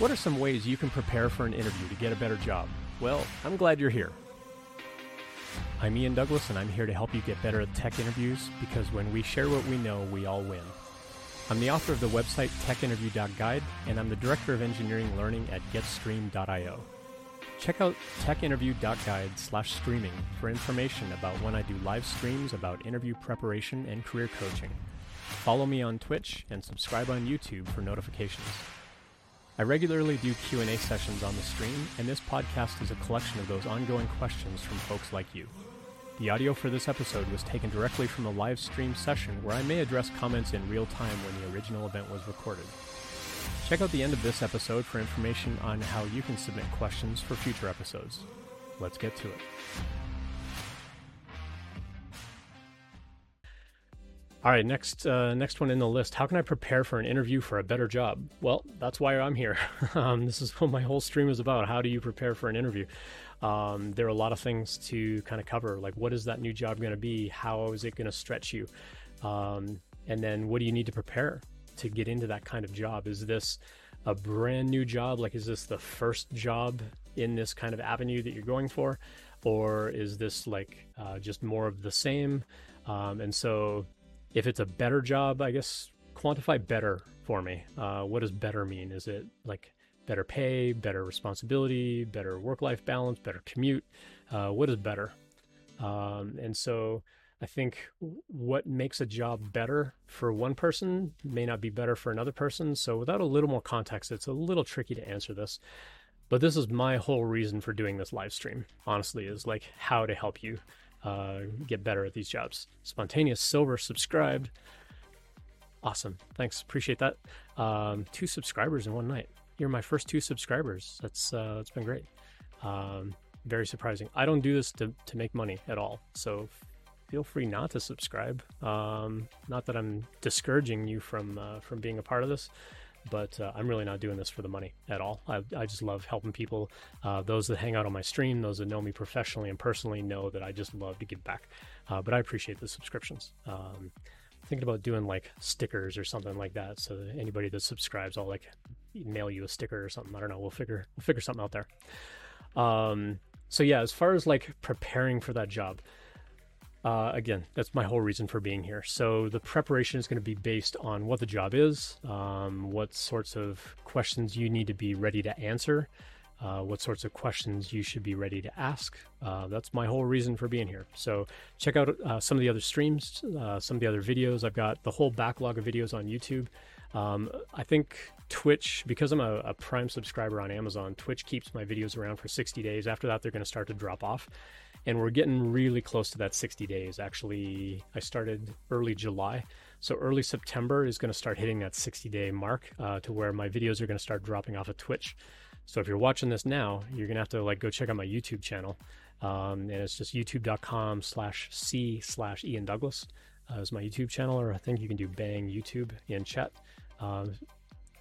What are some ways you can prepare for an interview to get a better job? Well, I'm glad you're here. I'm Ian Douglas, and I'm here to help you get better at tech interviews because when we share what we know, we all win. I'm the author of the website techinterview.guide, and I'm the director of engineering learning at getstream.io. Check out techinterview.guide slash streaming for information about when I do live streams about interview preparation and career coaching. Follow me on Twitch and subscribe on YouTube for notifications. I regularly do Q&A sessions on the stream, and this podcast is a collection of those ongoing questions from folks like you. The audio for this episode was taken directly from a live stream session where I may address comments in real time when the original event was recorded. Check out the end of this episode for information on how you can submit questions for future episodes. Let's get to it. All right, next uh, next one in the list. How can I prepare for an interview for a better job? Well, that's why I'm here. um, this is what my whole stream is about. How do you prepare for an interview? Um, there are a lot of things to kind of cover, like what is that new job going to be? How is it going to stretch you? Um, and then what do you need to prepare to get into that kind of job? Is this a brand new job? Like, is this the first job in this kind of avenue that you're going for? Or is this like uh, just more of the same? Um, and so if it's a better job, I guess quantify better for me. Uh, what does better mean? Is it like better pay, better responsibility, better work life balance, better commute? Uh, what is better? Um, and so I think what makes a job better for one person may not be better for another person. So without a little more context, it's a little tricky to answer this. But this is my whole reason for doing this live stream, honestly, is like how to help you uh, get better at these jobs. Spontaneous Silver subscribed. Awesome. Thanks. Appreciate that. Um, two subscribers in one night. You're my first two subscribers. That's uh, that's been great. Um, very surprising. I don't do this to, to make money at all. So feel free not to subscribe. Um, not that I'm discouraging you from uh, from being a part of this but uh, I'm really not doing this for the money at all. I, I just love helping people. Uh, those that hang out on my stream, those that know me professionally and personally, know that I just love to give back. Uh, but I appreciate the subscriptions. Um, thinking about doing like stickers or something like that. So that anybody that subscribes, I'll like mail you a sticker or something. I don't know. We'll figure we'll figure something out there. Um, so yeah, as far as like preparing for that job, uh, again, that's my whole reason for being here. So the preparation is going to be based on what the job is, um, what sorts of questions you need to be ready to answer, uh, what sorts of questions you should be ready to ask. Uh, that's my whole reason for being here. So check out uh, some of the other streams, uh, some of the other videos. I've got the whole backlog of videos on YouTube. Um, I think Twitch, because I'm a, a Prime subscriber on Amazon, Twitch keeps my videos around for 60 days. After that, they're going to start to drop off and we're getting really close to that 60 days. Actually, I started early July, so early September is going to start hitting that 60 day mark uh, to where my videos are going to start dropping off of Twitch. So if you're watching this now, you're going to have to like go check out my YouTube channel, um, and it's just youtube.com slash c slash Ian Douglas uh, is my YouTube channel, or I think you can do bang YouTube in chat, um,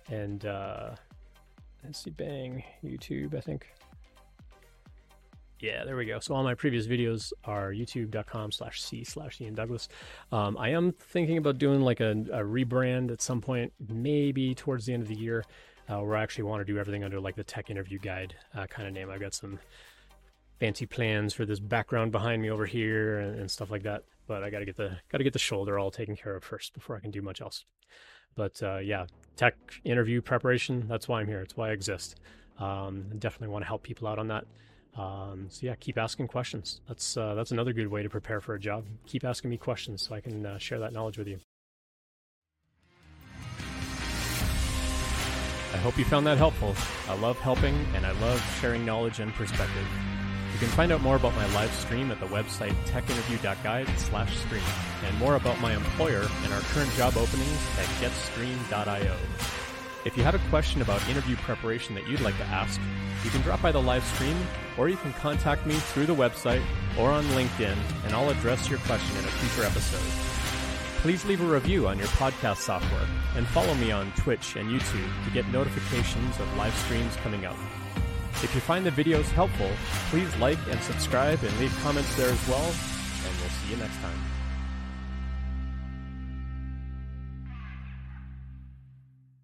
and uh, let's see bang YouTube, I think. Yeah, there we go. So all my previous videos are youtube.com slash c slash Ian Douglas. Um, I am thinking about doing like a, a, rebrand at some point, maybe towards the end of the year, uh, where I actually want to do everything under like the tech interview guide uh, kind of name. I've got some fancy plans for this background behind me over here and, and stuff like that. But I got to get the got to get the shoulder all taken care of first before I can do much else. But uh, yeah, tech interview preparation. That's why I'm here. It's why I exist. Um, definitely want to help people out on that. Um, so yeah, keep asking questions. That's uh, that's another good way to prepare for a job. Keep asking me questions so I can uh, share that knowledge with you. I hope you found that helpful. I love helping and I love sharing knowledge and perspective. You can find out more about my live stream at the website techinterview.guide slash stream and more about my employer and our current job openings at getstream.io. If you have a question about interview preparation that you'd like to ask, you can drop by the live stream or you can contact me through the website or on LinkedIn and I'll address your question in a future episode. Please leave a review on your podcast software and follow me on Twitch and YouTube to get notifications of live streams coming up. If you find the videos helpful, please like and subscribe and leave comments there as well, and we'll see you next time.